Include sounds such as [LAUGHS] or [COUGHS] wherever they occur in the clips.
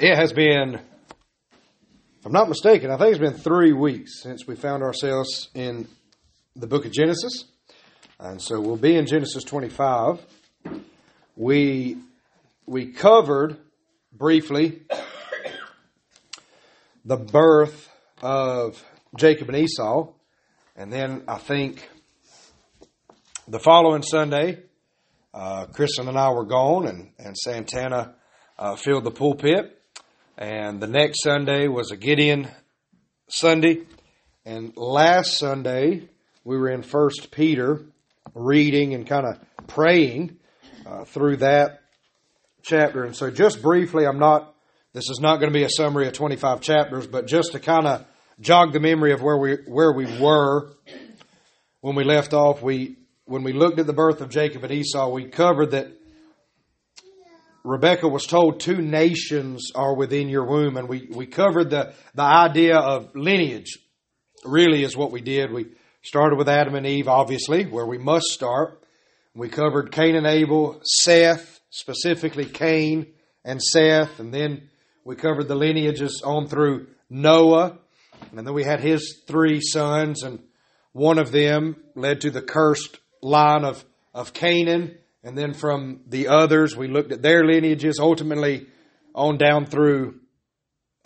it has been, if I'm not mistaken, I think it's been three weeks since we found ourselves in the book of Genesis. And so we'll be in Genesis 25. We, we covered briefly the birth of Jacob and Esau. And then I think the following Sunday, uh, Kristen and I were gone, and, and Santana uh, filled the pulpit. And the next Sunday was a Gideon Sunday. And last Sunday, we were in First Peter reading and kind of praying uh, through that chapter. And so, just briefly, I'm not, this is not going to be a summary of 25 chapters, but just to kind of jog the memory of where we, where we were when we left off, we, when we looked at the birth of Jacob and Esau, we covered that Rebekah was told two nations are within your womb, and we, we covered the, the idea of lineage, really is what we did. We started with Adam and Eve, obviously, where we must start. We covered Cain and Abel, Seth, specifically Cain and Seth, and then we covered the lineages on through Noah, and then we had his three sons, and one of them led to the cursed line of, of Canaan. And then from the others, we looked at their lineages, ultimately on down through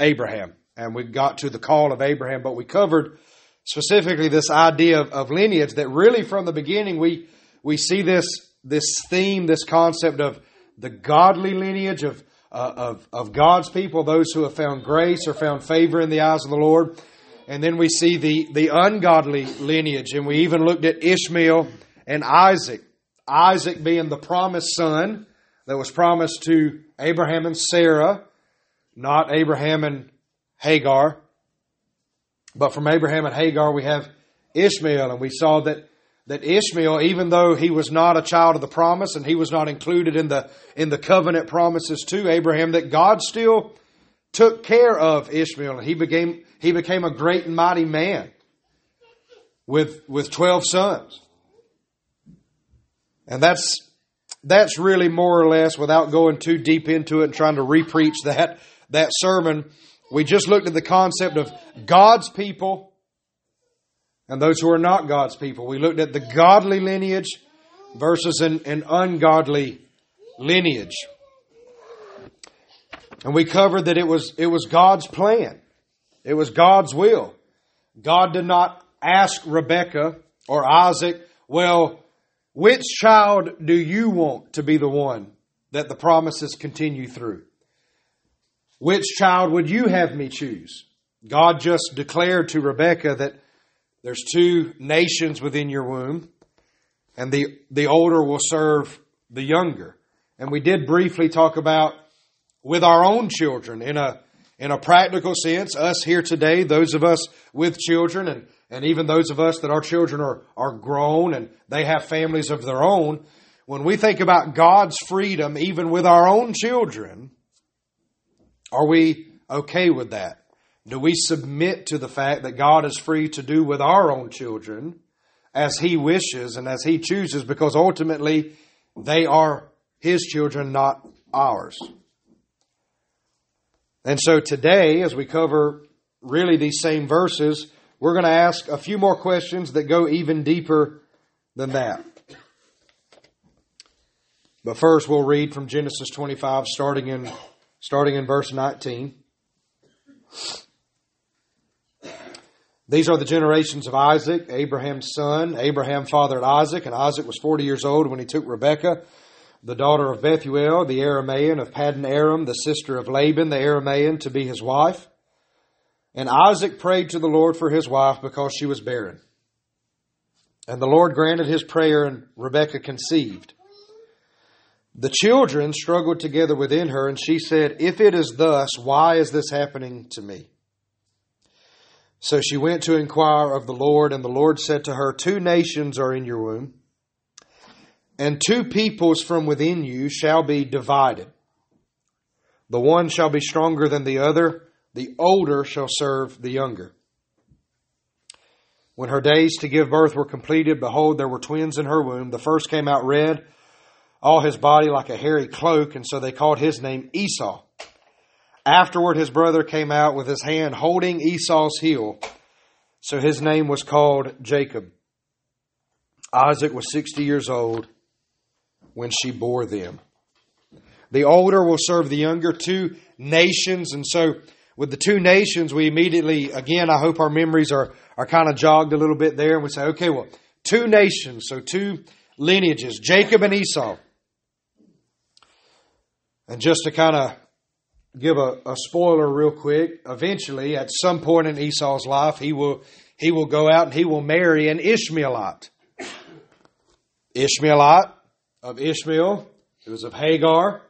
Abraham. And we got to the call of Abraham, but we covered specifically this idea of, of lineage that really from the beginning we, we see this, this theme, this concept of the godly lineage of, uh, of, of God's people, those who have found grace or found favor in the eyes of the Lord. And then we see the, the ungodly lineage. And we even looked at Ishmael and Isaac. Isaac being the promised son that was promised to Abraham and Sarah, not Abraham and Hagar. But from Abraham and Hagar, we have Ishmael, and we saw that, that Ishmael, even though he was not a child of the promise and he was not included in the, in the covenant promises to Abraham, that God still took care of Ishmael, and he became, he became a great and mighty man with, with 12 sons. And that's, that's really more or less without going too deep into it and trying to repreach that, that sermon. We just looked at the concept of God's people and those who are not God's people. We looked at the godly lineage versus an, an ungodly lineage. And we covered that it was, it was God's plan. It was God's will. God did not ask Rebekah or Isaac, well, which child do you want to be the one that the promises continue through? Which child would you have me choose? God just declared to Rebekah that there's two nations within your womb, and the, the older will serve the younger. And we did briefly talk about with our own children in a in a practical sense, us here today, those of us with children and and even those of us that our children are, are grown and they have families of their own, when we think about God's freedom, even with our own children, are we okay with that? Do we submit to the fact that God is free to do with our own children as He wishes and as He chooses because ultimately they are His children, not ours? And so today, as we cover really these same verses, we're going to ask a few more questions that go even deeper than that. But first, we'll read from Genesis 25, starting in, starting in verse 19. These are the generations of Isaac, Abraham's son. Abraham fathered Isaac, and Isaac was 40 years old when he took Rebekah, the daughter of Bethuel, the Aramean of Paddan Aram, the sister of Laban, the Aramean, to be his wife. And Isaac prayed to the Lord for his wife because she was barren. And the Lord granted his prayer, and Rebekah conceived. The children struggled together within her, and she said, If it is thus, why is this happening to me? So she went to inquire of the Lord, and the Lord said to her, Two nations are in your womb, and two peoples from within you shall be divided. The one shall be stronger than the other the older shall serve the younger. When her days to give birth were completed, behold, there were twins in her womb. The first came out red, all his body like a hairy cloak, and so they called his name Esau. Afterward, his brother came out with his hand holding Esau's heel. So his name was called Jacob. Isaac was 60 years old when she bore them. The older will serve the younger, two nations. And so, with the two nations, we immediately, again, I hope our memories are, are kind of jogged a little bit there. And we say, okay, well, two nations, so two lineages, Jacob and Esau. And just to kind of give a, a spoiler real quick, eventually, at some point in Esau's life, he will, he will go out and he will marry an Ishmaelite. Ishmaelite of Ishmael, it was of Hagar.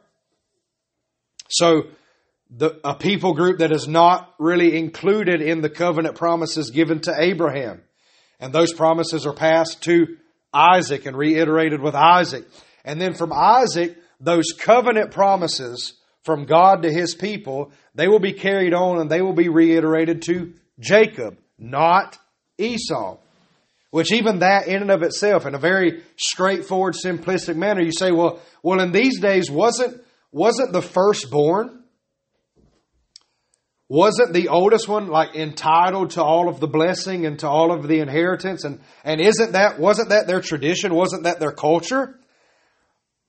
So, the, a people group that is not really included in the covenant promises given to Abraham. And those promises are passed to Isaac and reiterated with Isaac. And then from Isaac, those covenant promises from God to his people, they will be carried on and they will be reiterated to Jacob, not Esau. Which even that in and of itself, in a very straightforward, simplistic manner, you say, well, well, in these days, wasn't, wasn't the firstborn, wasn't the oldest one like entitled to all of the blessing and to all of the inheritance? And, and isn't that, wasn't that their tradition? Wasn't that their culture?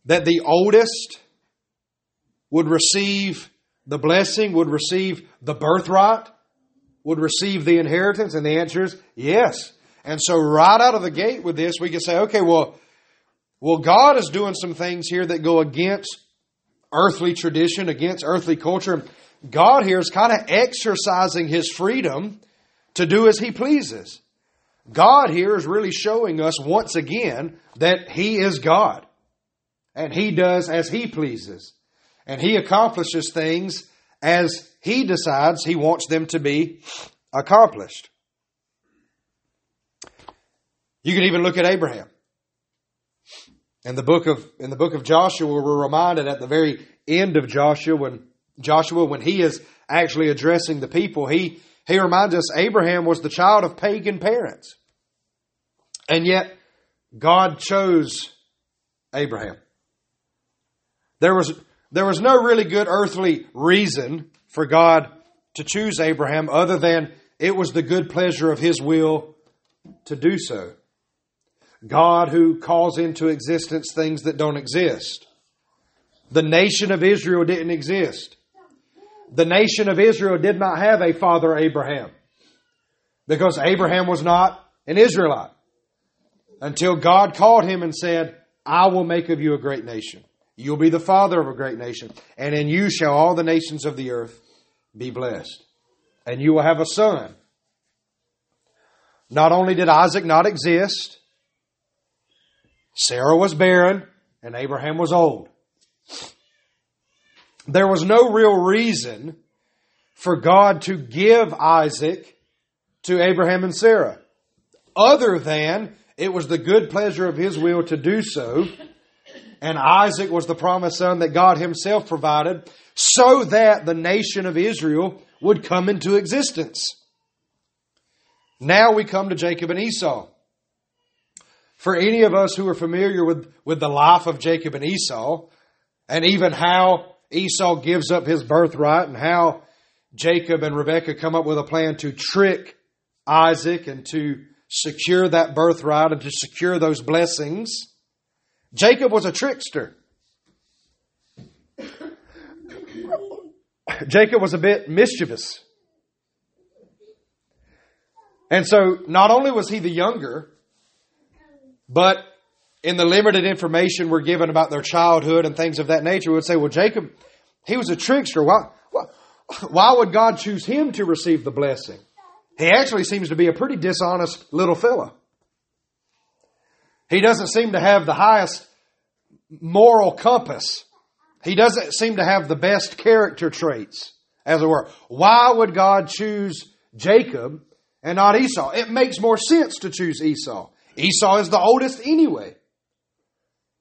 That the oldest would receive the blessing, would receive the birthright, would receive the inheritance? And the answer is yes. And so right out of the gate with this, we can say, okay, well, well, God is doing some things here that go against earthly tradition, against earthly culture. God here is kind of exercising his freedom to do as he pleases. God here is really showing us once again that he is God. And he does as he pleases. And he accomplishes things as he decides he wants them to be accomplished. You can even look at Abraham. In the book of in the book of Joshua, we're reminded at the very end of Joshua when Joshua, when he is actually addressing the people, he he reminds us Abraham was the child of pagan parents. And yet God chose Abraham. There was there was no really good earthly reason for God to choose Abraham other than it was the good pleasure of his will to do so. God who calls into existence things that don't exist. The nation of Israel didn't exist. The nation of Israel did not have a father Abraham because Abraham was not an Israelite until God called him and said, I will make of you a great nation. You'll be the father of a great nation, and in you shall all the nations of the earth be blessed. And you will have a son. Not only did Isaac not exist, Sarah was barren and Abraham was old. There was no real reason for God to give Isaac to Abraham and Sarah, other than it was the good pleasure of his will to do so, and Isaac was the promised son that God himself provided, so that the nation of Israel would come into existence. Now we come to Jacob and Esau. For any of us who are familiar with, with the life of Jacob and Esau, and even how Esau gives up his birthright and how Jacob and Rebekah come up with a plan to trick Isaac and to secure that birthright and to secure those blessings. Jacob was a trickster. [COUGHS] Jacob was a bit mischievous. And so not only was he the younger, but in the limited information we're given about their childhood and things of that nature, we would say, well, Jacob, he was a trickster. Why, why, [LAUGHS] why would God choose him to receive the blessing? He actually seems to be a pretty dishonest little fella. He doesn't seem to have the highest moral compass. He doesn't seem to have the best character traits, as it were. Why would God choose Jacob and not Esau? It makes more sense to choose Esau. Esau is the oldest anyway.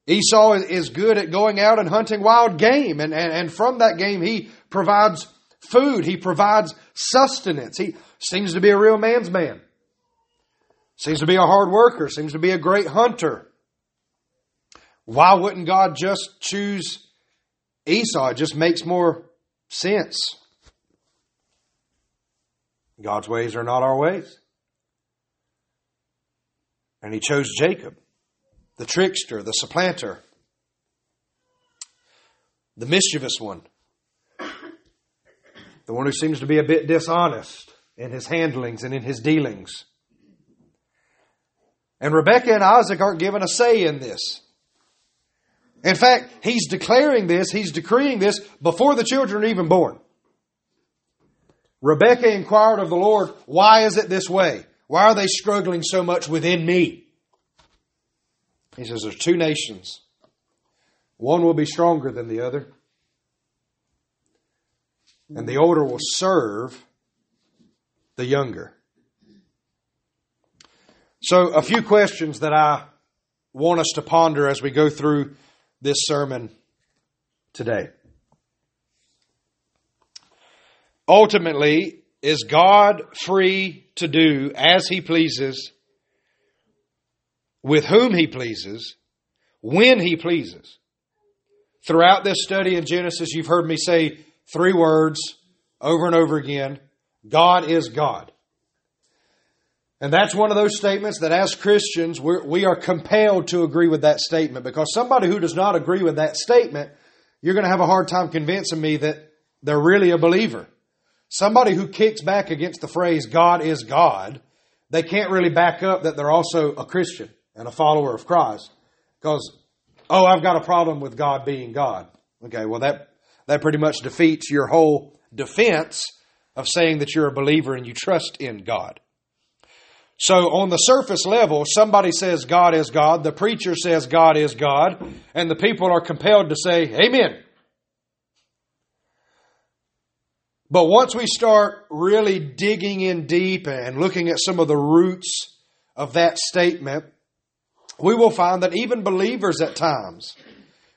Esau is good at going out and hunting wild game, and, and, and from that game he provides food, he provides sustenance. He seems to be a real man's man. Seems to be a hard worker, seems to be a great hunter. Why wouldn't God just choose Esau? It just makes more sense God's ways are not our ways. And he chose Jacob, the trickster, the supplanter, the mischievous one, the one who seems to be a bit dishonest in his handlings and in his dealings. And Rebekah and Isaac aren't given a say in this. In fact, he's declaring this, he's decreeing this before the children are even born. Rebekah inquired of the Lord, Why is it this way? Why are they struggling so much within me? He says, There's two nations. One will be stronger than the other, and the older will serve the younger. So, a few questions that I want us to ponder as we go through this sermon today. Ultimately, is God free to do as He pleases, with whom He pleases, when He pleases? Throughout this study in Genesis, you've heard me say three words over and over again God is God. And that's one of those statements that as Christians, we're, we are compelled to agree with that statement because somebody who does not agree with that statement, you're going to have a hard time convincing me that they're really a believer. Somebody who kicks back against the phrase God is God, they can't really back up that they're also a Christian and a follower of Christ because, oh, I've got a problem with God being God. Okay, well, that, that pretty much defeats your whole defense of saying that you're a believer and you trust in God. So on the surface level, somebody says God is God, the preacher says God is God, and the people are compelled to say Amen. But once we start really digging in deep and looking at some of the roots of that statement, we will find that even believers at times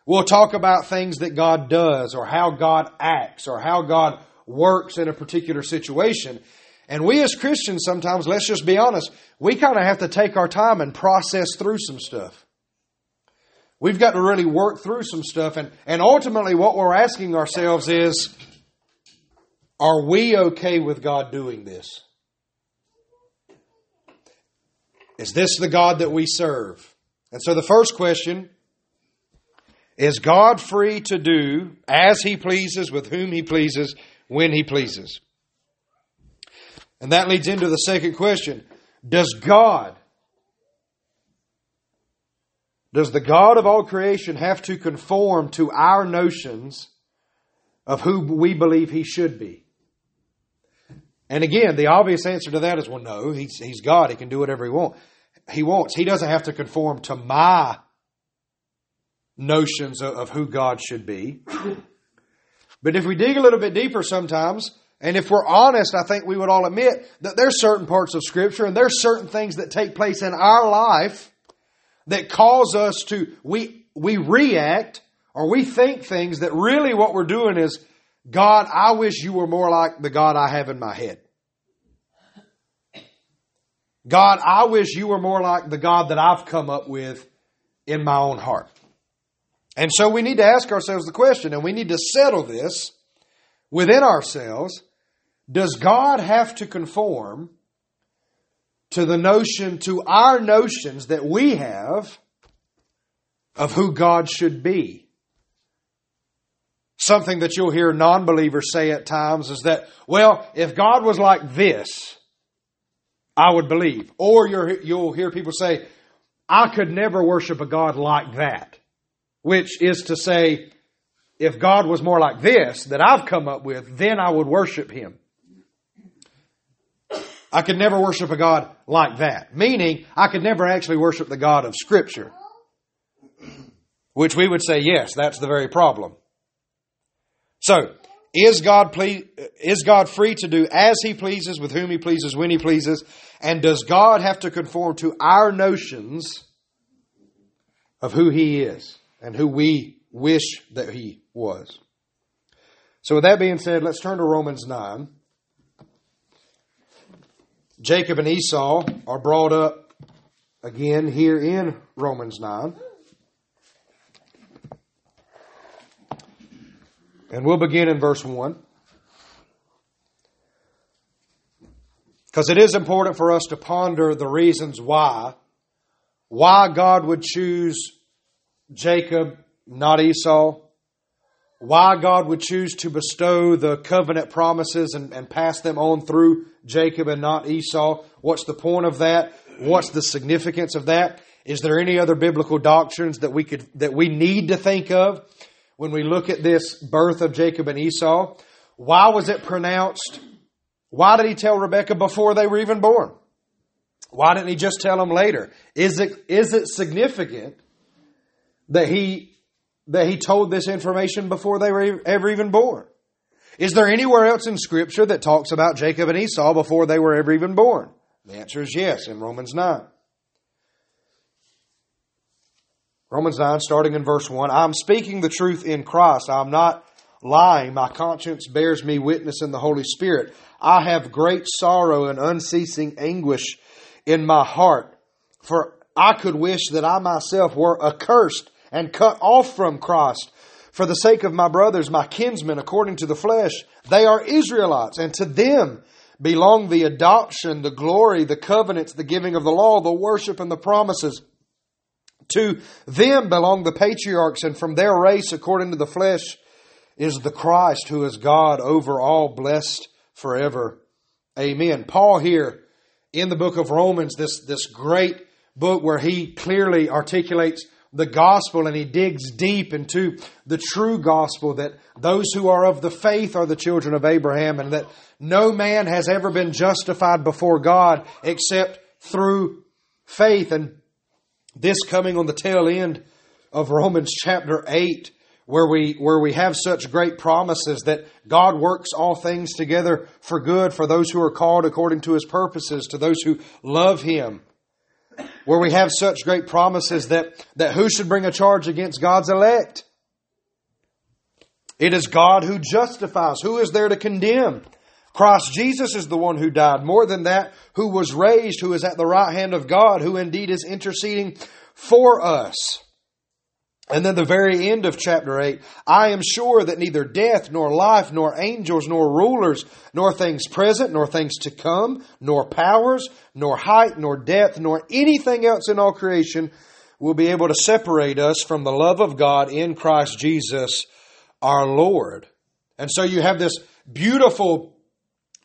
will talk about things that God does or how God acts or how God works in a particular situation. And we as Christians sometimes, let's just be honest, we kind of have to take our time and process through some stuff. We've got to really work through some stuff. And, and ultimately, what we're asking ourselves is are we okay with God doing this? Is this the God that we serve? And so the first question is God free to do as He pleases, with whom He pleases, when He pleases? And that leads into the second question Does God, does the God of all creation have to conform to our notions of who we believe He should be? And again, the obvious answer to that is well, no, He's, he's God. He can do whatever He wants. He wants. He doesn't have to conform to my notions of, of who God should be. But if we dig a little bit deeper sometimes, and if we're honest, I think we would all admit that there's certain parts of Scripture and there's certain things that take place in our life that cause us to, we, we react or we think things that really what we're doing is, God, I wish you were more like the God I have in my head. God, I wish you were more like the God that I've come up with in my own heart. And so we need to ask ourselves the question, and we need to settle this within ourselves does God have to conform to the notion, to our notions that we have of who God should be? Something that you'll hear non believers say at times is that, well, if God was like this, I would believe. Or you'll hear people say, I could never worship a God like that. Which is to say, if God was more like this that I've come up with, then I would worship Him. I could never worship a God like that. Meaning, I could never actually worship the God of Scripture. Which we would say, yes, that's the very problem. So, is God, ple- is God free to do as He pleases, with whom He pleases, when He pleases? And does God have to conform to our notions of who He is and who we wish that He was? So, with that being said, let's turn to Romans 9. Jacob and Esau are brought up again here in Romans 9. And we'll begin in verse 1. Because it is important for us to ponder the reasons why. Why God would choose Jacob, not Esau. Why God would choose to bestow the covenant promises and, and pass them on through Jacob and not Esau. What's the point of that? What's the significance of that? Is there any other biblical doctrines that we could that we need to think of when we look at this birth of Jacob and Esau? Why was it pronounced? Why did he tell Rebekah before they were even born? Why didn't he just tell them later? Is it is it significant that he that he told this information before they were ever even born? Is there anywhere else in Scripture that talks about Jacob and Esau before they were ever even born? The answer is yes, in Romans 9. Romans 9, starting in verse 1. I'm speaking the truth in Christ. I'm not lying. My conscience bears me witness in the Holy Spirit. I have great sorrow and unceasing anguish in my heart, for I could wish that I myself were accursed and cut off from Christ for the sake of my brothers, my kinsmen, according to the flesh. They are Israelites, and to them belong the adoption, the glory, the covenants, the giving of the law, the worship, and the promises. To them belong the patriarchs, and from their race, according to the flesh, is the Christ who is God over all, blessed forever. Amen. Paul here in the book of Romans, this, this great book where he clearly articulates the gospel and he digs deep into the true gospel that those who are of the faith are the children of Abraham and that no man has ever been justified before God except through faith. And this coming on the tail end of Romans chapter 8, where we, where we have such great promises that God works all things together for good for those who are called according to his purposes, to those who love him. Where we have such great promises that, that who should bring a charge against God's elect? It is God who justifies. Who is there to condemn? Christ Jesus is the one who died. More than that, who was raised, who is at the right hand of God, who indeed is interceding for us. And then the very end of chapter 8, I am sure that neither death, nor life, nor angels, nor rulers, nor things present, nor things to come, nor powers, nor height, nor depth, nor anything else in all creation will be able to separate us from the love of God in Christ Jesus our Lord. And so you have this beautiful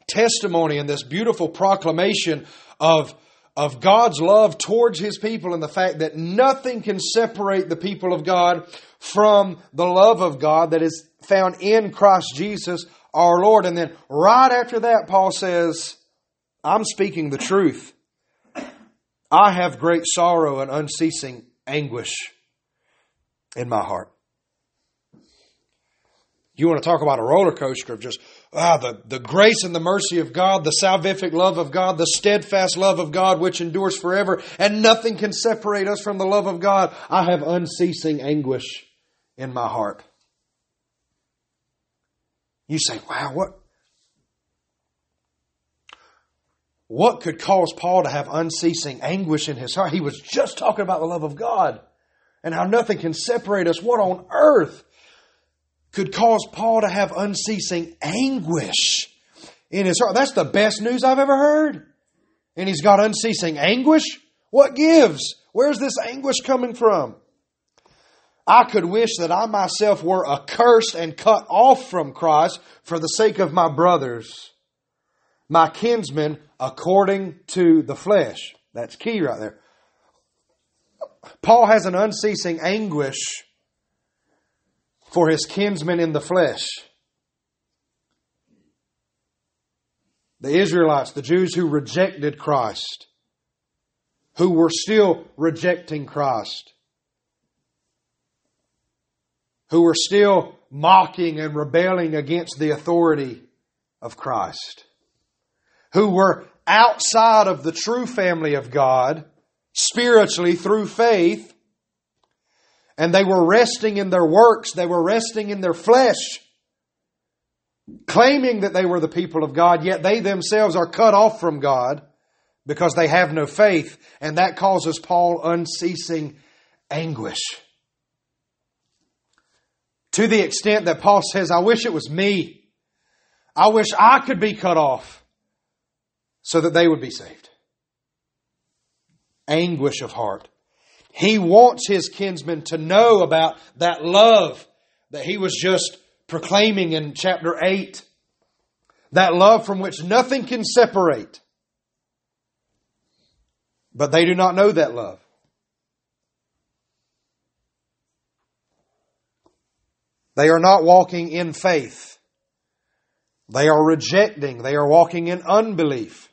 testimony and this beautiful proclamation of, of God's love towards His people and the fact that nothing can separate the people of God from the love of God that is found in Christ Jesus our Lord. And then right after that, Paul says, I'm speaking the truth. I have great sorrow and unceasing anguish in my heart. You want to talk about a roller coaster of just ah, the, the grace and the mercy of God, the salvific love of God, the steadfast love of God which endures forever, and nothing can separate us from the love of God. I have unceasing anguish in my heart. You say, wow, what? What could cause Paul to have unceasing anguish in his heart? He was just talking about the love of God and how nothing can separate us. What on earth could cause Paul to have unceasing anguish in his heart? That's the best news I've ever heard. And he's got unceasing anguish? What gives? Where's this anguish coming from? I could wish that I myself were accursed and cut off from Christ for the sake of my brothers, my kinsmen, according to the flesh. That's key right there. Paul has an unceasing anguish for his kinsmen in the flesh. The Israelites, the Jews who rejected Christ, who were still rejecting Christ, who were still mocking and rebelling against the authority of Christ, who were outside of the true family of God spiritually through faith, and they were resting in their works, they were resting in their flesh, claiming that they were the people of God, yet they themselves are cut off from God because they have no faith, and that causes Paul unceasing anguish. To the extent that Paul says, I wish it was me. I wish I could be cut off so that they would be saved. Anguish of heart. He wants his kinsmen to know about that love that he was just proclaiming in chapter 8. That love from which nothing can separate. But they do not know that love. They are not walking in faith. They are rejecting. They are walking in unbelief.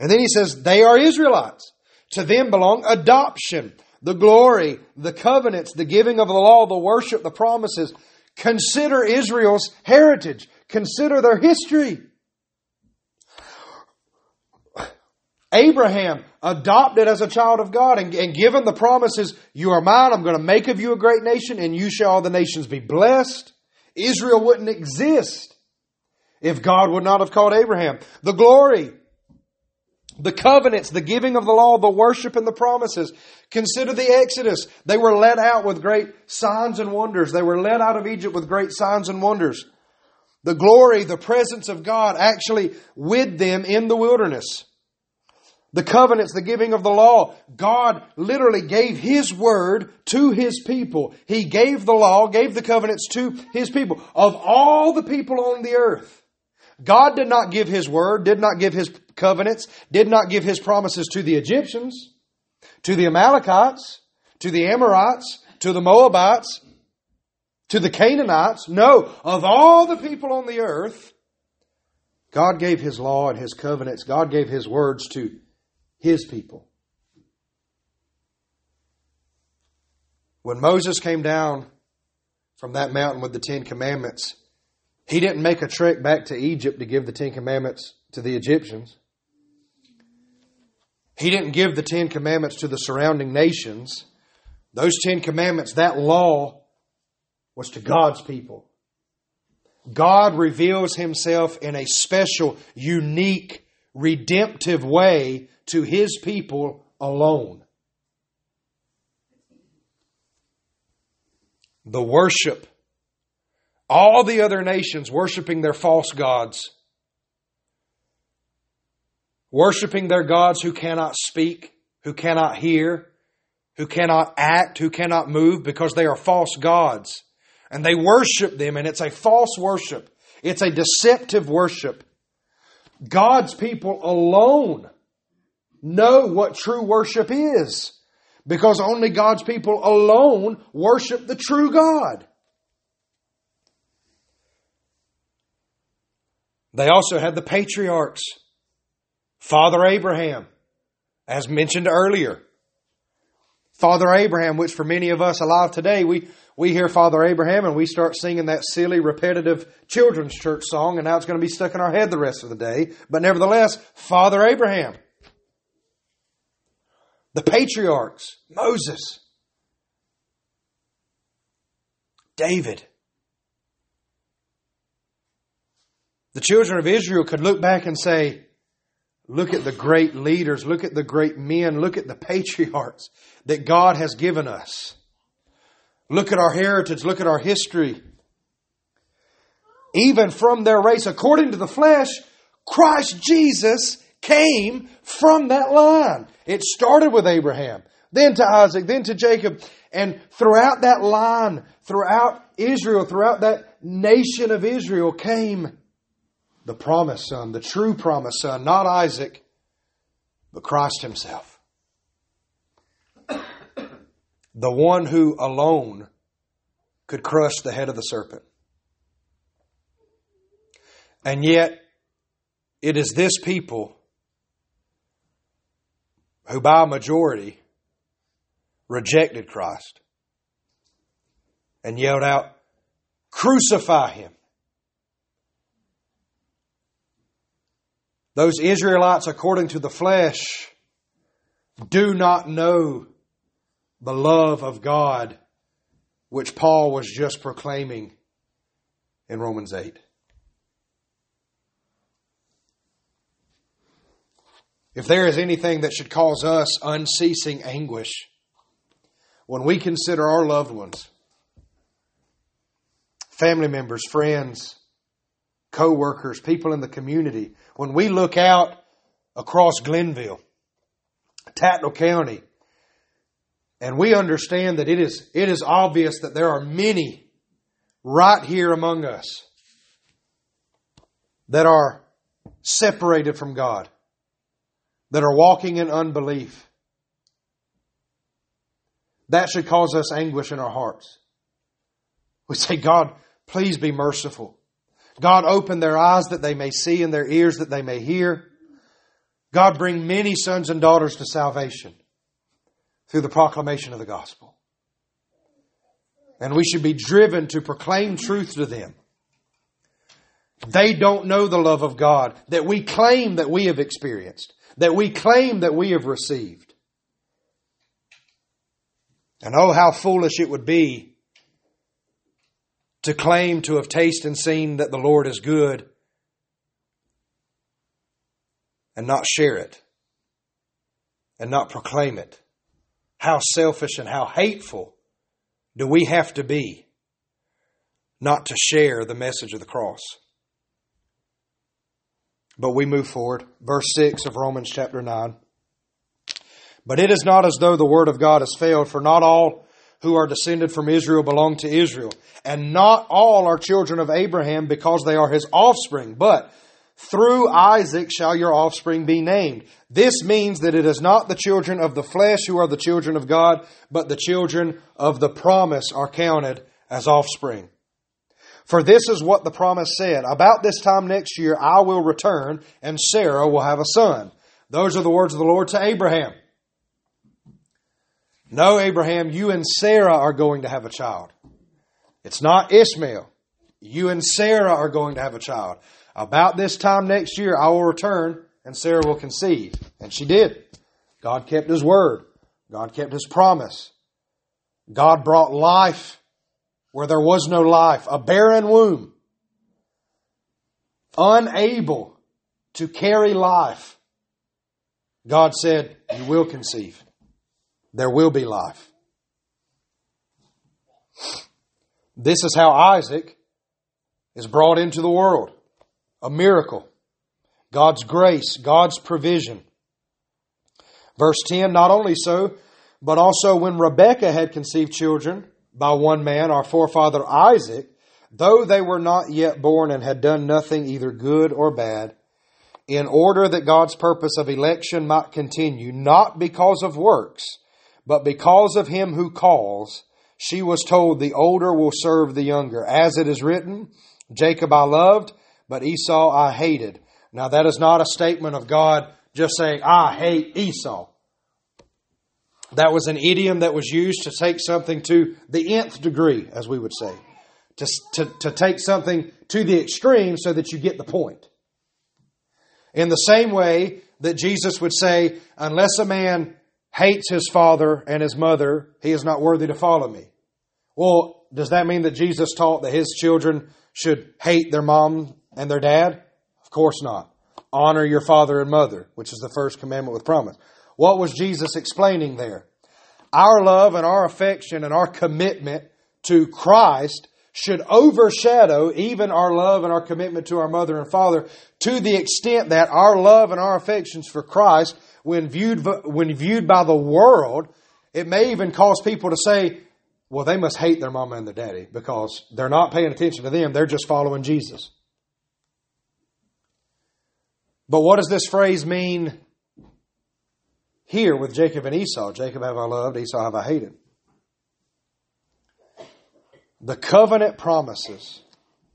And then he says, they are Israelites. To them belong adoption, the glory, the covenants, the giving of the law, the worship, the promises. Consider Israel's heritage. Consider their history. Abraham adopted as a child of God and, and, given the promises, you are mine, I'm going to make of you a great nation, and you shall all the nations be blessed. Israel wouldn't exist if God would not have called Abraham. The glory, the covenants, the giving of the law, the worship and the promises. Consider the Exodus. They were led out with great signs and wonders. They were led out of Egypt with great signs and wonders. The glory, the presence of God actually with them in the wilderness. The covenants, the giving of the law. God literally gave His word to His people. He gave the law, gave the covenants to His people. Of all the people on the earth, God did not give His word, did not give His covenants, did not give His promises to the Egyptians, to the Amalekites, to the Amorites, to the Moabites, to the Canaanites. No, of all the people on the earth, God gave His law and His covenants. God gave His words to his people. When Moses came down from that mountain with the Ten Commandments, he didn't make a trek back to Egypt to give the Ten Commandments to the Egyptians. He didn't give the Ten Commandments to the surrounding nations. Those Ten Commandments, that law, was to God's people. God reveals himself in a special, unique, redemptive way to his people alone. The worship. All the other nations worshiping their false gods. Worshiping their gods who cannot speak, who cannot hear, who cannot act, who cannot move because they are false gods. And they worship them and it's a false worship. It's a deceptive worship. God's people alone know what true worship is because only God's people alone worship the true God. They also had the patriarchs, Father Abraham, as mentioned earlier. Father Abraham, which for many of us alive today, we, we hear Father Abraham and we start singing that silly, repetitive children's church song, and now it's going to be stuck in our head the rest of the day. But nevertheless, Father Abraham the patriarchs, Moses, David. The children of Israel could look back and say, Look at the great leaders, look at the great men, look at the patriarchs that God has given us. Look at our heritage, look at our history. Even from their race, according to the flesh, Christ Jesus came from that line. It started with Abraham, then to Isaac, then to Jacob. And throughout that line, throughout Israel, throughout that nation of Israel came the promised son, the true promised son, not Isaac, but Christ himself. The one who alone could crush the head of the serpent. And yet, it is this people who by a majority rejected Christ and yelled out, Crucify him. Those Israelites, according to the flesh, do not know the love of God which Paul was just proclaiming in Romans 8. If there is anything that should cause us unceasing anguish when we consider our loved ones, family members, friends, co-workers, people in the community. When we look out across Glennville, Tattnall County, and we understand that it is, it is obvious that there are many right here among us that are separated from God, that are walking in unbelief. That should cause us anguish in our hearts. We say, God, please be merciful. God, open their eyes that they may see and their ears that they may hear. God, bring many sons and daughters to salvation through the proclamation of the gospel. And we should be driven to proclaim truth to them. They don't know the love of God that we claim that we have experienced, that we claim that we have received. And oh, how foolish it would be to claim to have tasted and seen that the Lord is good and not share it and not proclaim it. How selfish and how hateful do we have to be not to share the message of the cross? But we move forward. Verse 6 of Romans chapter 9. But it is not as though the word of God has failed, for not all who are descended from Israel belong to Israel. And not all are children of Abraham because they are his offspring, but through Isaac shall your offspring be named. This means that it is not the children of the flesh who are the children of God, but the children of the promise are counted as offspring. For this is what the promise said. About this time next year I will return, and Sarah will have a son. Those are the words of the Lord to Abraham. No, Abraham, you and Sarah are going to have a child. It's not Ishmael. You and Sarah are going to have a child. About this time next year, I will return and Sarah will conceive. And she did. God kept his word. God kept his promise. God brought life where there was no life, a barren womb, unable to carry life. God said, You will conceive there will be life. This is how Isaac is brought into the world. A miracle. God's grace, God's provision. Verse 10, not only so, but also when Rebekah had conceived children by one man, our forefather Isaac, though they were not yet born and had done nothing either good or bad, in order that God's purpose of election might continue, not because of works, but because of him who calls, she was told, The older will serve the younger. As it is written, Jacob I loved, but Esau I hated. Now, that is not a statement of God just saying, I hate Esau. That was an idiom that was used to take something to the nth degree, as we would say. To, to, to take something to the extreme so that you get the point. In the same way that Jesus would say, unless a man hates his father and his mother, he is not worthy to follow me. Well, does that mean that Jesus taught that his children should hate their mom and their dad? Of course not. Honor your father and mother, which is the first commandment with promise. What was Jesus explaining there? Our love and our affection and our commitment to Christ should overshadow even our love and our commitment to our mother and father to the extent that our love and our affections for Christ when viewed, when viewed by the world, it may even cause people to say, well, they must hate their mama and their daddy because they're not paying attention to them. They're just following Jesus. But what does this phrase mean here with Jacob and Esau? Jacob have I loved, Esau have I hated. The covenant promises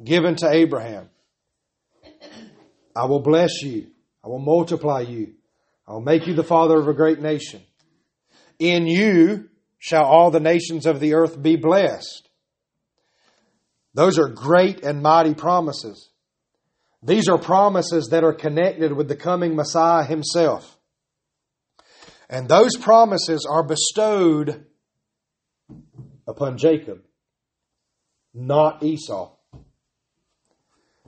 given to Abraham I will bless you, I will multiply you, I'll make you the father of a great nation. In you shall all the nations of the earth be blessed. Those are great and mighty promises. These are promises that are connected with the coming Messiah himself. And those promises are bestowed upon Jacob, not Esau.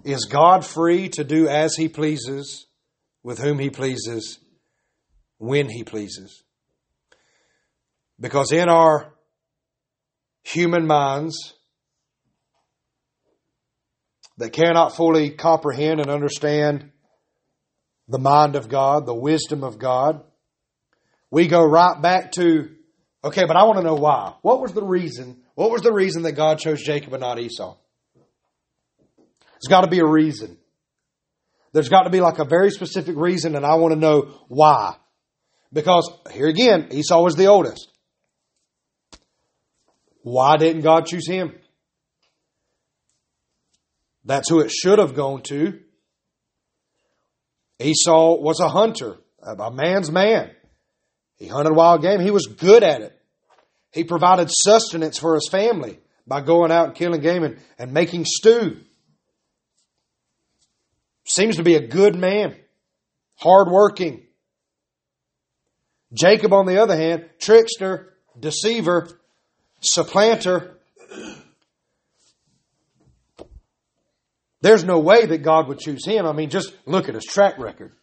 Is God free to do as he pleases with whom he pleases? When He pleases. Because in our human minds, that cannot fully comprehend and understand the mind of God, the wisdom of God, we go right back to, okay, but I want to know why. What was the reason? What was the reason that God chose Jacob and not Esau? There's got to be a reason. There's got to be like a very specific reason, and I want to know why. Because here again, Esau was the oldest. Why didn't God choose him? That's who it should have gone to. Esau was a hunter, a man's man. He hunted wild game. He was good at it. He provided sustenance for his family by going out and killing game and, and making stew. Seems to be a good man, hardworking. Jacob, on the other hand, trickster, deceiver, supplanter. There's no way that God would choose him. I mean, just look at his track record.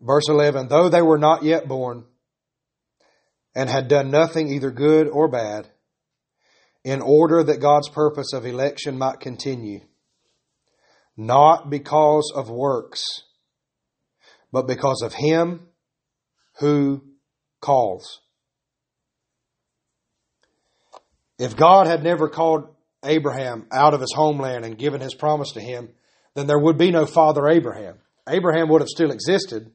Verse 11, though they were not yet born and had done nothing either good or bad, in order that God's purpose of election might continue, not because of works, but because of Him who calls. If God had never called Abraham out of his homeland and given his promise to him, then there would be no father Abraham. Abraham would have still existed,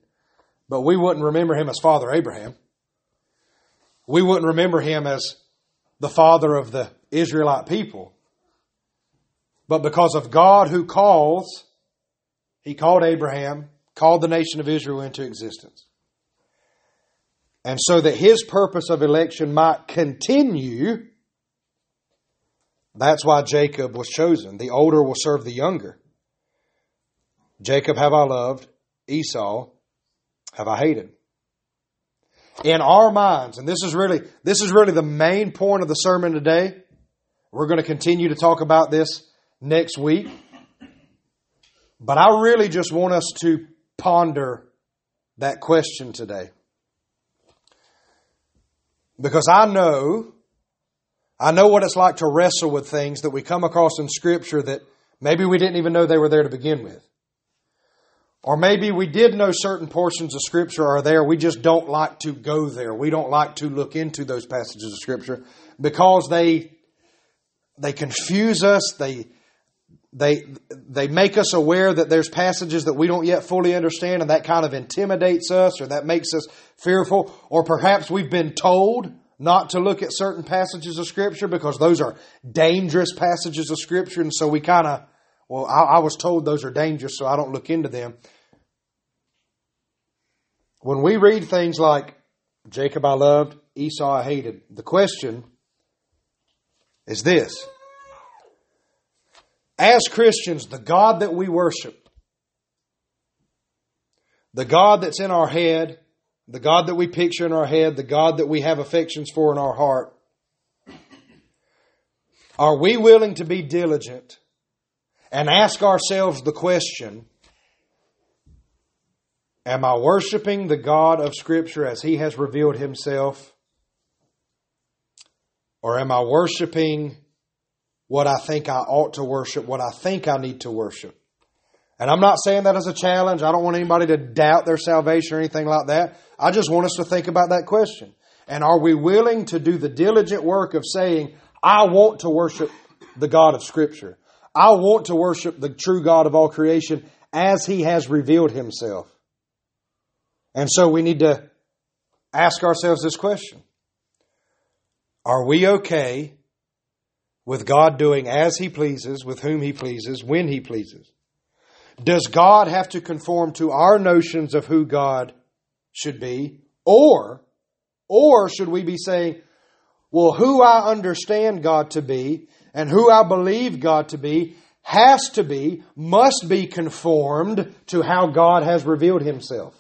but we wouldn't remember him as Father Abraham. We wouldn't remember him as the father of the Israelite people. But because of God who calls, he called Abraham, called the nation of Israel into existence. And so that his purpose of election might continue, that's why Jacob was chosen. The older will serve the younger. Jacob have I loved, Esau have I hated? In our minds, and this is really this is really the main point of the sermon today. We're going to continue to talk about this next week. But I really just want us to ponder that question today. Because I know I know what it's like to wrestle with things that we come across in scripture that maybe we didn't even know they were there to begin with. Or maybe we did know certain portions of Scripture are there. We just don't like to go there. We don't like to look into those passages of Scripture because they they confuse us. They they they make us aware that there's passages that we don't yet fully understand, and that kind of intimidates us, or that makes us fearful. Or perhaps we've been told not to look at certain passages of Scripture because those are dangerous passages of Scripture, and so we kind of well, I, I was told those are dangerous, so I don't look into them. When we read things like, Jacob I loved, Esau I hated, the question is this. As Christians, the God that we worship, the God that's in our head, the God that we picture in our head, the God that we have affections for in our heart, are we willing to be diligent and ask ourselves the question Am I worshiping the God of Scripture as He has revealed Himself? Or am I worshiping what I think I ought to worship, what I think I need to worship? And I'm not saying that as a challenge. I don't want anybody to doubt their salvation or anything like that. I just want us to think about that question. And are we willing to do the diligent work of saying, I want to worship the God of Scripture? I want to worship the true God of all creation as He has revealed Himself. And so we need to ask ourselves this question Are we okay with God doing as He pleases, with whom He pleases, when He pleases? Does God have to conform to our notions of who God should be? Or, or should we be saying, well, who I understand God to be and who I believe God to be has to be, must be conformed to how God has revealed Himself.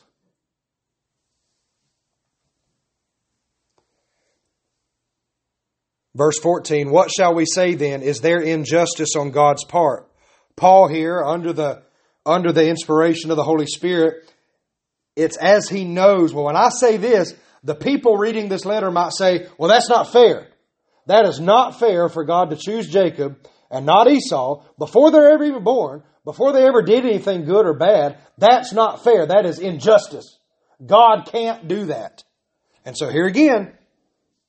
Verse 14, what shall we say then? Is there injustice on God's part? Paul here, under the, under the inspiration of the Holy Spirit, it's as he knows. Well, when I say this, the people reading this letter might say, well, that's not fair. That is not fair for God to choose Jacob and not Esau before they're ever even born, before they ever did anything good or bad. That's not fair. That is injustice. God can't do that. And so here again,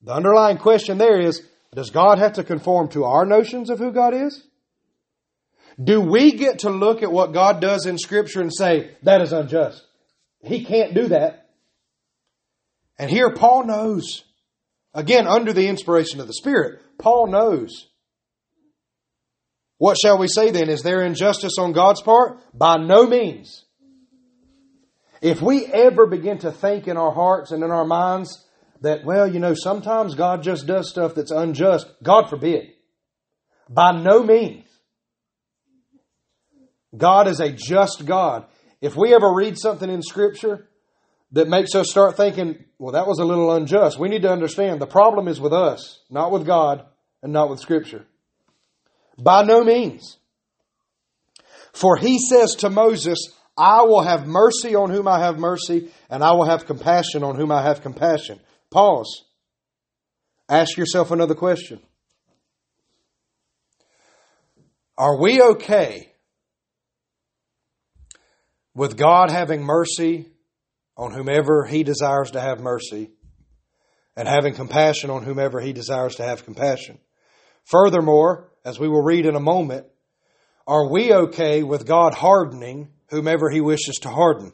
the underlying question there is, does God have to conform to our notions of who God is? Do we get to look at what God does in Scripture and say, that is unjust? He can't do that. And here Paul knows, again, under the inspiration of the Spirit, Paul knows. What shall we say then? Is there injustice on God's part? By no means. If we ever begin to think in our hearts and in our minds that, well, you know, sometimes God just does stuff that's unjust, God forbid. By no means. God is a just God. If we ever read something in Scripture that makes us start thinking, well, that was a little unjust, we need to understand the problem is with us, not with God and not with Scripture. By no means. For he says to Moses, I will have mercy on whom I have mercy, and I will have compassion on whom I have compassion. Pause. Ask yourself another question. Are we okay with God having mercy on whomever He desires to have mercy and having compassion on whomever He desires to have compassion? Furthermore, as we will read in a moment, are we okay with God hardening whomever He wishes to harden?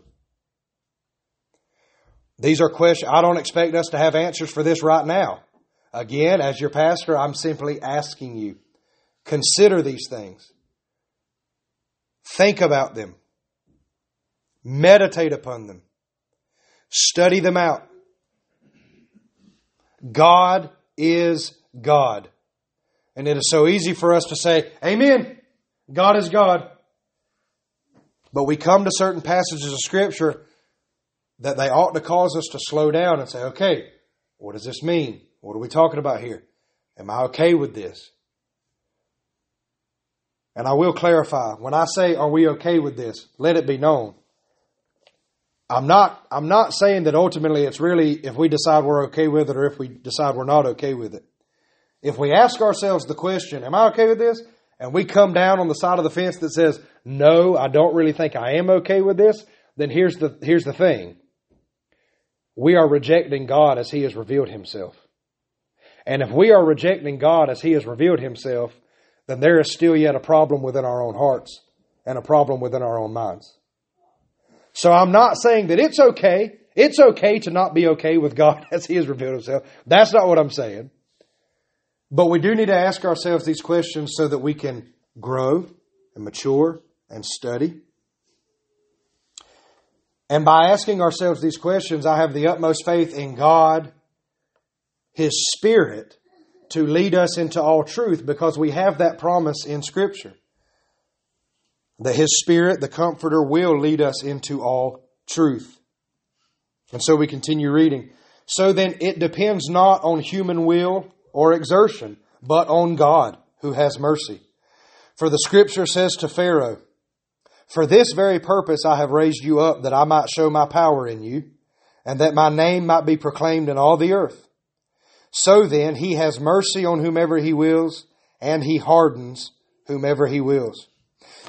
These are questions. I don't expect us to have answers for this right now. Again, as your pastor, I'm simply asking you. Consider these things. Think about them. Meditate upon them. Study them out. God is God. And it is so easy for us to say, Amen. God is God. But we come to certain passages of Scripture that they ought to cause us to slow down and say, okay, what does this mean? What are we talking about here? Am I okay with this? And I will clarify, when I say, are we okay with this? Let it be known. I'm not, I'm not saying that ultimately it's really if we decide we're okay with it or if we decide we're not okay with it. If we ask ourselves the question, am I okay with this? And we come down on the side of the fence that says, no, I don't really think I am okay with this, then here's the, here's the thing we are rejecting God as He has revealed Himself. And if we are rejecting God as He has revealed Himself, then there is still yet a problem within our own hearts and a problem within our own minds. So I'm not saying that it's okay. It's okay to not be okay with God [LAUGHS] as He has revealed Himself. That's not what I'm saying. But we do need to ask ourselves these questions so that we can grow and mature and study and by asking ourselves these questions, I have the utmost faith in God, His Spirit, to lead us into all truth because we have that promise in Scripture. That His Spirit, the Comforter, will lead us into all truth. And so we continue reading. So then it depends not on human will or exertion, but on God who has mercy. For the Scripture says to Pharaoh, for this very purpose I have raised you up, that I might show my power in you, and that my name might be proclaimed in all the earth. So then, he has mercy on whomever he wills, and he hardens whomever he wills.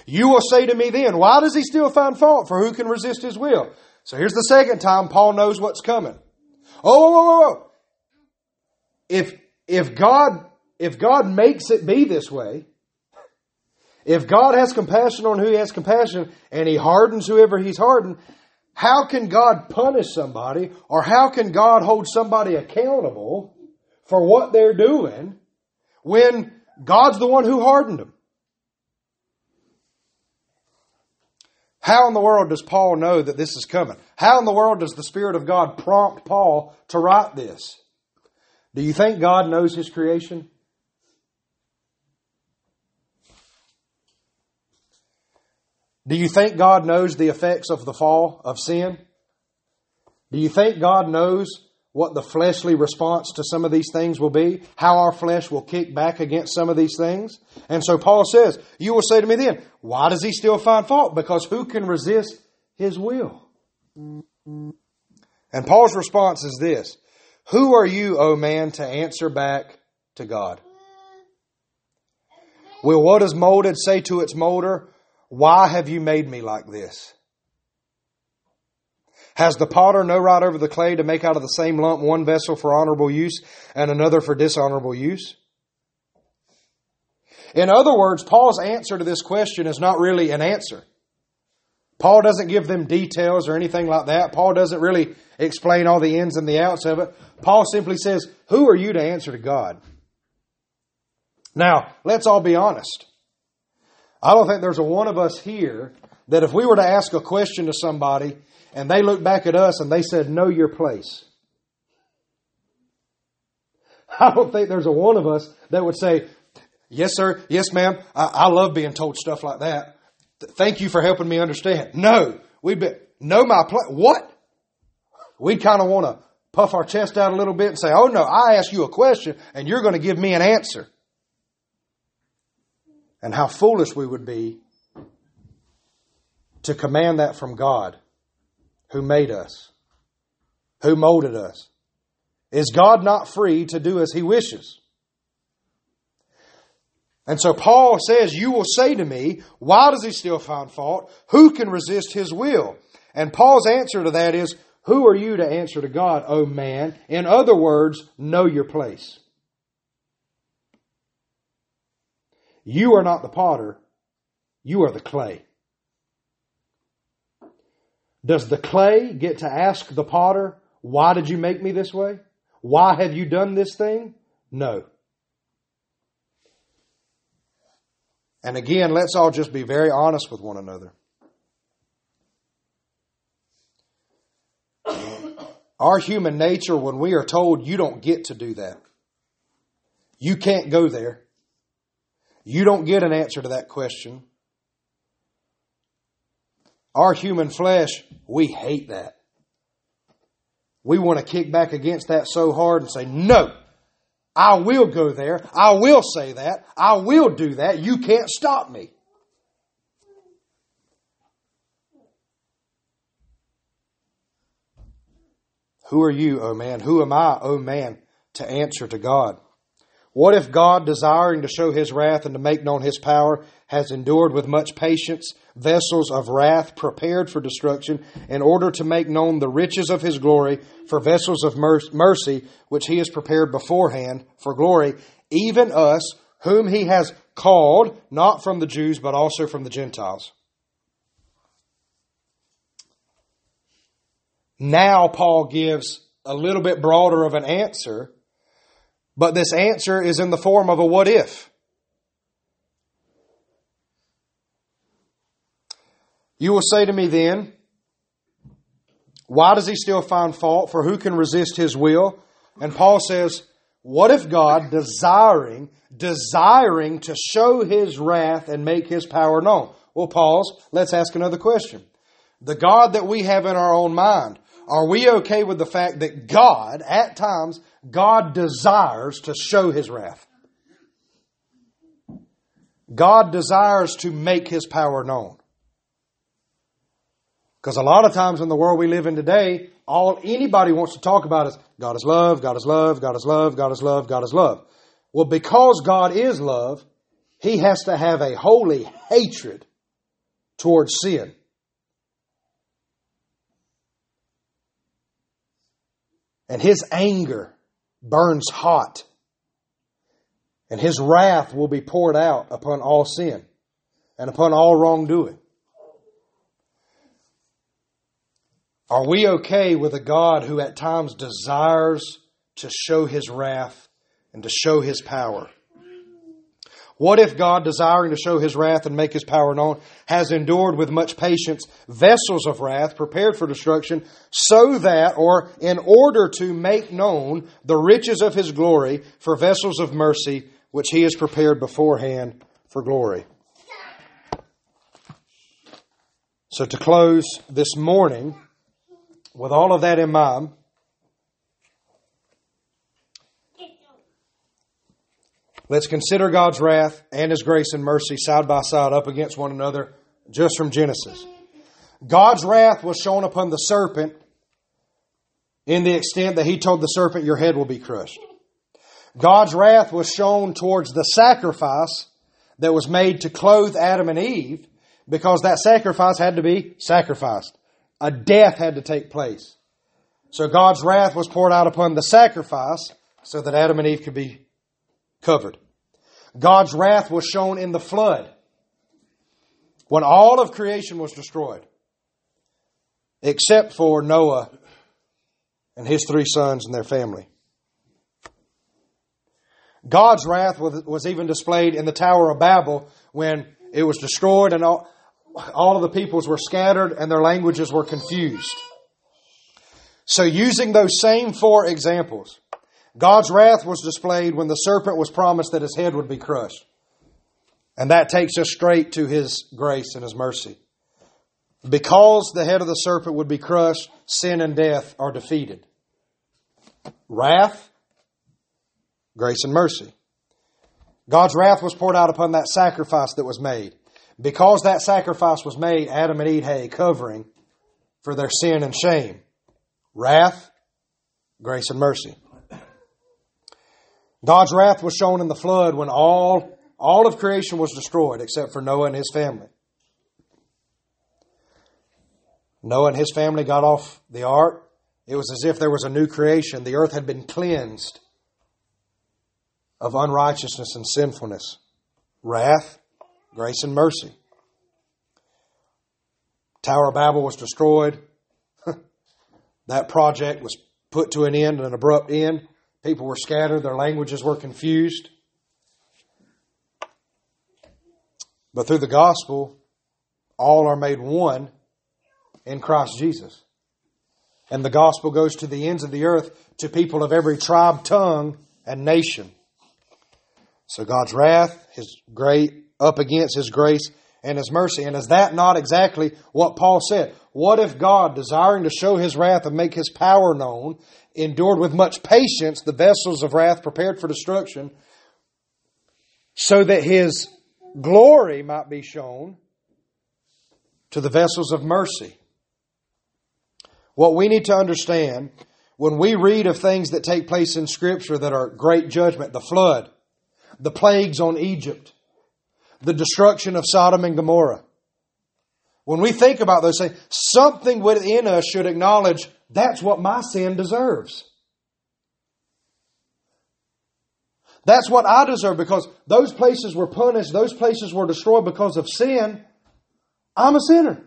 You will say to me then, why does he still find fault? For who can resist his will? So here's the second time Paul knows what's coming. Oh, whoa, whoa, whoa. If, if God, if God makes it be this way, if God has compassion on who he has compassion and he hardens whoever he's hardened, how can God punish somebody or how can God hold somebody accountable for what they're doing when God's the one who hardened them? How in the world does Paul know that this is coming? How in the world does the Spirit of God prompt Paul to write this? Do you think God knows his creation? Do you think God knows the effects of the fall of sin? Do you think God knows what the fleshly response to some of these things will be? How our flesh will kick back against some of these things? And so Paul says, You will say to me then, why does he still find fault? Because who can resist his will? And Paul's response is this Who are you, O man, to answer back to God? Will what is molded say to its molder, Why have you made me like this? Has the potter no right over the clay to make out of the same lump one vessel for honorable use and another for dishonorable use? In other words, Paul's answer to this question is not really an answer. Paul doesn't give them details or anything like that. Paul doesn't really explain all the ins and the outs of it. Paul simply says, Who are you to answer to God? Now, let's all be honest. I don't think there's a one of us here that if we were to ask a question to somebody and they looked back at us and they said, Know your place. [LAUGHS] I don't think there's a one of us that would say, Yes, sir. Yes, ma'am. I, I love being told stuff like that. Thank you for helping me understand. No, we'd be, know my place. What? We kind of want to puff our chest out a little bit and say, Oh no, I ask you a question and you're going to give me an answer. And how foolish we would be to command that from God who made us, who molded us. Is God not free to do as he wishes? And so Paul says, You will say to me, Why does he still find fault? Who can resist his will? And Paul's answer to that is, Who are you to answer to God, O man? In other words, know your place. You are not the potter, you are the clay. Does the clay get to ask the potter, Why did you make me this way? Why have you done this thing? No. And again, let's all just be very honest with one another. Our human nature, when we are told you don't get to do that, you can't go there, you don't get an answer to that question. Our human flesh, we hate that. We want to kick back against that so hard and say, no, I will go there. I will say that. I will do that. You can't stop me. Who are you, O oh man? Who am I, O oh man, to answer to God? What if God, desiring to show his wrath and to make known his power, has endured with much patience vessels of wrath prepared for destruction, in order to make known the riches of his glory for vessels of mercy, which he has prepared beforehand for glory, even us, whom he has called, not from the Jews, but also from the Gentiles? Now, Paul gives a little bit broader of an answer but this answer is in the form of a what if. You will say to me then, why does he still find fault? For who can resist his will? And Paul says, what if God, desiring, desiring to show his wrath and make his power known? Well, pause. Let's ask another question. The God that we have in our own mind, are we okay with the fact that God, at times, God desires to show His wrath? God desires to make His power known. Because a lot of times in the world we live in today, all anybody wants to talk about is God is love, God is love, God is love, God is love, God is love. Well, because God is love, He has to have a holy hatred towards sin. And his anger burns hot, and his wrath will be poured out upon all sin and upon all wrongdoing. Are we okay with a God who at times desires to show his wrath and to show his power? What if God, desiring to show his wrath and make his power known, has endured with much patience vessels of wrath prepared for destruction, so that, or in order to make known the riches of his glory for vessels of mercy, which he has prepared beforehand for glory? So, to close this morning, with all of that in mind, Let's consider God's wrath and His grace and mercy side by side up against one another just from Genesis. God's wrath was shown upon the serpent in the extent that he told the serpent, Your head will be crushed. God's wrath was shown towards the sacrifice that was made to clothe Adam and Eve because that sacrifice had to be sacrificed. A death had to take place. So God's wrath was poured out upon the sacrifice so that Adam and Eve could be covered. God's wrath was shown in the flood when all of creation was destroyed, except for Noah and his three sons and their family. God's wrath was, even displayed in the Tower of Babel when it was destroyed and all, all of the peoples were scattered and their languages were confused. So, using those same four examples, God's wrath was displayed when the serpent was promised that his head would be crushed. And that takes us straight to his grace and his mercy. Because the head of the serpent would be crushed, sin and death are defeated. Wrath, grace and mercy. God's wrath was poured out upon that sacrifice that was made. Because that sacrifice was made, Adam and Eve had a covering for their sin and shame. Wrath, grace and mercy. God's wrath was shown in the flood when all, all of creation was destroyed except for Noah and his family. Noah and his family got off the ark. It was as if there was a new creation. The earth had been cleansed of unrighteousness and sinfulness, wrath, grace, and mercy. Tower of Babel was destroyed. [LAUGHS] that project was put to an end, an abrupt end. People were scattered, their languages were confused. But through the gospel, all are made one in Christ Jesus. And the gospel goes to the ends of the earth to people of every tribe, tongue, and nation. So God's wrath, His great up against His grace and His mercy. And is that not exactly what Paul said? What if God, desiring to show His wrath and make His power known, endured with much patience the vessels of wrath prepared for destruction, so that His glory might be shown to the vessels of mercy? What we need to understand when we read of things that take place in Scripture that are great judgment, the flood, the plagues on Egypt, the destruction of Sodom and Gomorrah. When we think about those things, something within us should acknowledge that's what my sin deserves. That's what I deserve because those places were punished, those places were destroyed because of sin. I'm a sinner.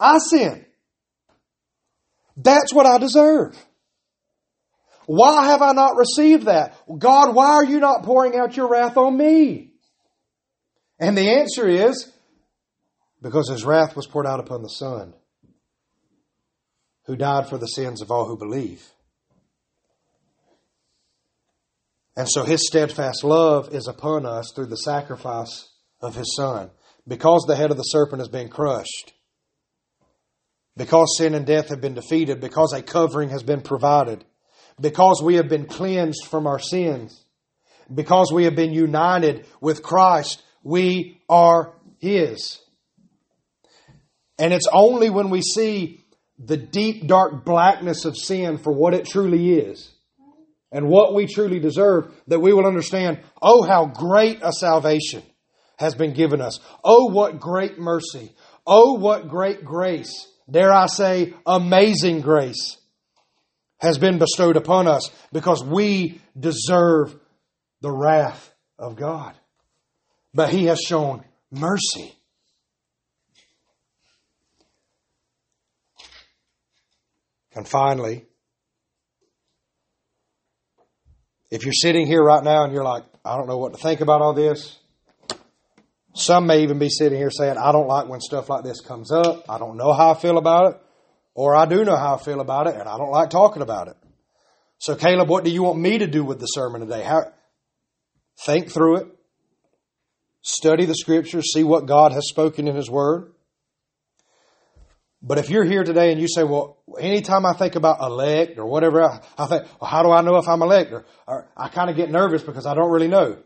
I sin. That's what I deserve. Why have I not received that? God, why are you not pouring out your wrath on me? And the answer is because his wrath was poured out upon the Son, who died for the sins of all who believe. And so his steadfast love is upon us through the sacrifice of his Son. Because the head of the serpent has been crushed, because sin and death have been defeated, because a covering has been provided, because we have been cleansed from our sins, because we have been united with Christ, we are His. And it's only when we see the deep, dark blackness of sin for what it truly is and what we truly deserve that we will understand, oh, how great a salvation has been given us. Oh, what great mercy. Oh, what great grace. Dare I say, amazing grace has been bestowed upon us because we deserve the wrath of God. But He has shown mercy. And finally, if you're sitting here right now and you're like, I don't know what to think about all this, some may even be sitting here saying, I don't like when stuff like this comes up. I don't know how I feel about it. Or I do know how I feel about it, and I don't like talking about it. So, Caleb, what do you want me to do with the sermon today? How, think through it, study the scriptures, see what God has spoken in His Word. But if you're here today and you say, well, anytime I think about elect or whatever, I, I think, well, how do I know if I'm elect? Or, or I kind of get nervous because I don't really know.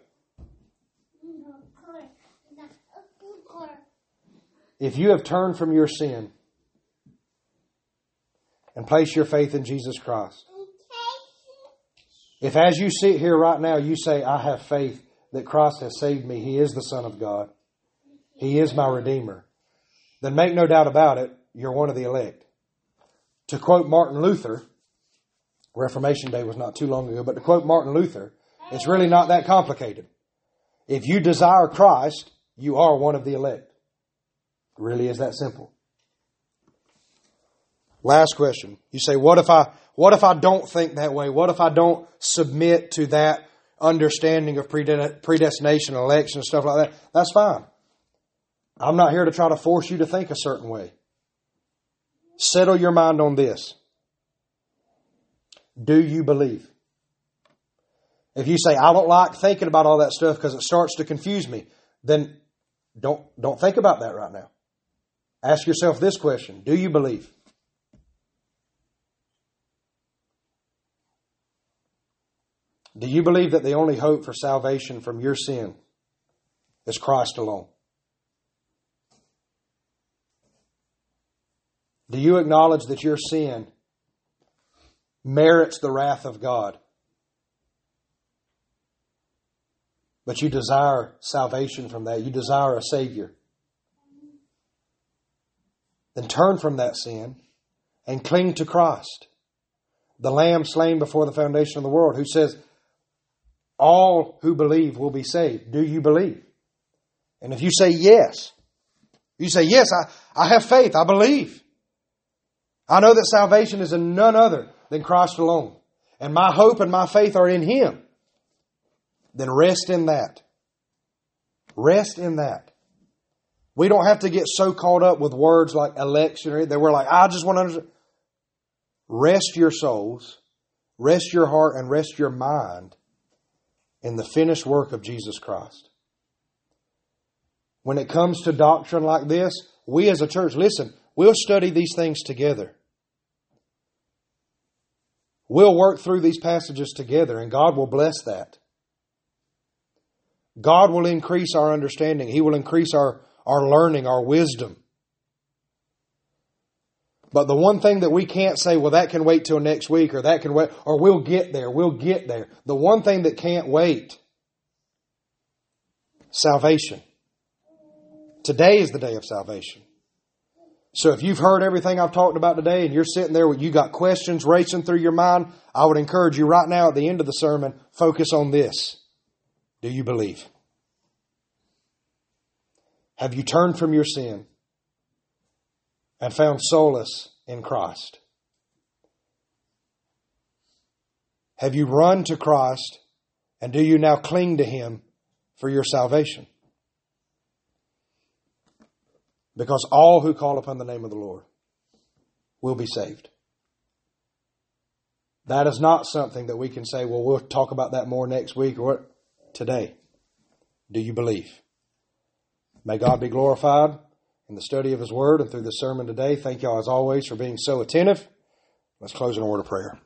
If you have turned from your sin and place your faith in Jesus Christ. If as you sit here right now, you say, I have faith that Christ has saved me, He is the Son of God, He is my Redeemer, then make no doubt about it, you're one of the elect. To quote Martin Luther, Reformation Day was not too long ago, but to quote Martin Luther, it's really not that complicated. If you desire Christ, you are one of the elect. It really is that simple. Last question. You say, what if I, what if I don't think that way? What if I don't submit to that understanding of predestination, election, and stuff like that? That's fine. I'm not here to try to force you to think a certain way. Settle your mind on this. Do you believe? If you say, I don't like thinking about all that stuff because it starts to confuse me, then don't, don't think about that right now. Ask yourself this question Do you believe? Do you believe that the only hope for salvation from your sin is Christ alone? Do you acknowledge that your sin merits the wrath of God? But you desire salvation from that. You desire a Savior. Then turn from that sin and cling to Christ, the Lamb slain before the foundation of the world, who says, All who believe will be saved. Do you believe? And if you say yes, you say, Yes, I, I have faith, I believe. I know that salvation is in none other than Christ alone. And my hope and my faith are in Him. Then rest in that. Rest in that. We don't have to get so caught up with words like election that we're like, I just want to understand. Rest your souls, rest your heart, and rest your mind in the finished work of Jesus Christ. When it comes to doctrine like this, we as a church, listen, we'll study these things together. We'll work through these passages together, and God will bless that. God will increase our understanding. He will increase our, our learning, our wisdom. But the one thing that we can't say, well, that can wait till next week, or that can wait, or we'll get there, we'll get there. The one thing that can't wait, salvation. Today is the day of salvation. So if you've heard everything I've talked about today and you're sitting there with you got questions racing through your mind, I would encourage you right now at the end of the sermon, focus on this. Do you believe? Have you turned from your sin and found solace in Christ? Have you run to Christ and do you now cling to Him for your salvation? Because all who call upon the name of the Lord will be saved. That is not something that we can say, well, we'll talk about that more next week or? Today. Do you believe? May God be glorified in the study of His Word and through the sermon today. Thank y'all as always for being so attentive. Let's close in a word of prayer.